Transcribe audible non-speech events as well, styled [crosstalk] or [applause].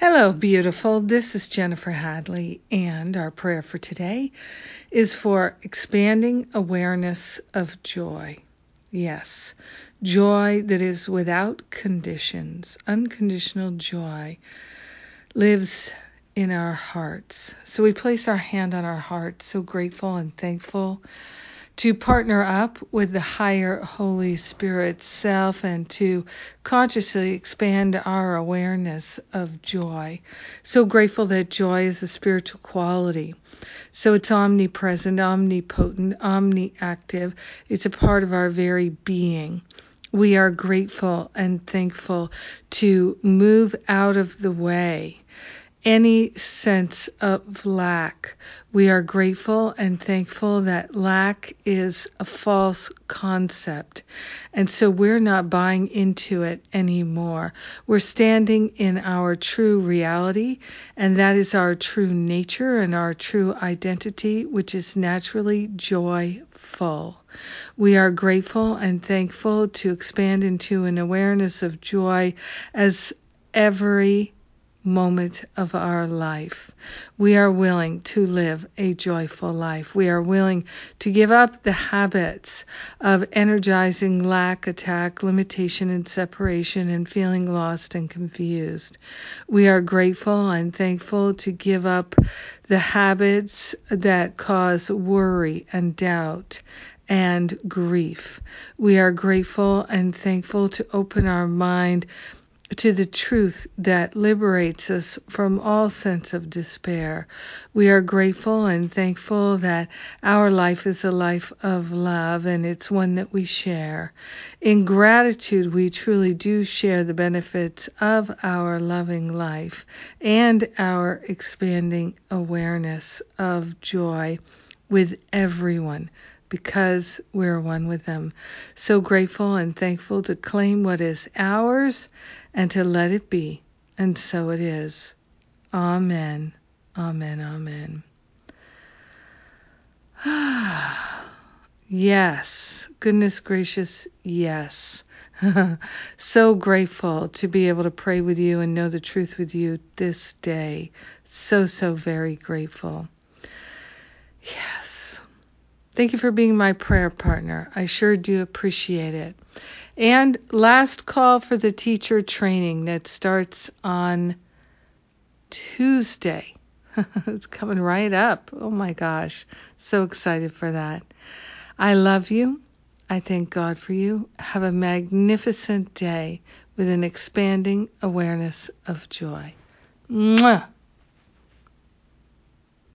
Hello, beautiful. This is Jennifer Hadley, and our prayer for today is for expanding awareness of joy. Yes, joy that is without conditions, unconditional joy, lives in our hearts. So we place our hand on our heart, so grateful and thankful to partner up with the higher Holy Spirit self and to consciously expand our awareness of joy. So grateful that joy is a spiritual quality. So it's omnipresent, omnipotent, omniactive. It's a part of our very being. We are grateful and thankful to move out of the way any sense of lack. We are grateful and thankful that lack is a false concept. And so we're not buying into it anymore. We're standing in our true reality, and that is our true nature and our true identity, which is naturally joyful. We are grateful and thankful to expand into an awareness of joy as every moment of our life. We are willing to live a joyful life. We are willing to give up the habits of energizing lack, attack, limitation, and separation and feeling lost and confused. We are grateful and thankful to give up the habits that cause worry and doubt and grief. We are grateful and thankful to open our mind to the truth that liberates us from all sense of despair. We are grateful and thankful that our life is a life of love and it's one that we share. In gratitude, we truly do share the benefits of our loving life and our expanding awareness of joy with everyone because we're one with them. So grateful and thankful to claim what is ours and to let it be. And so it is. Amen. Amen. Amen. [sighs] yes. Goodness gracious, yes. [laughs] so grateful to be able to pray with you and know the truth with you this day. So, so very grateful. Thank you for being my prayer partner. I sure do appreciate it. And last call for the teacher training that starts on Tuesday. [laughs] it's coming right up. Oh my gosh. So excited for that. I love you. I thank God for you. Have a magnificent day with an expanding awareness of joy. Mwah.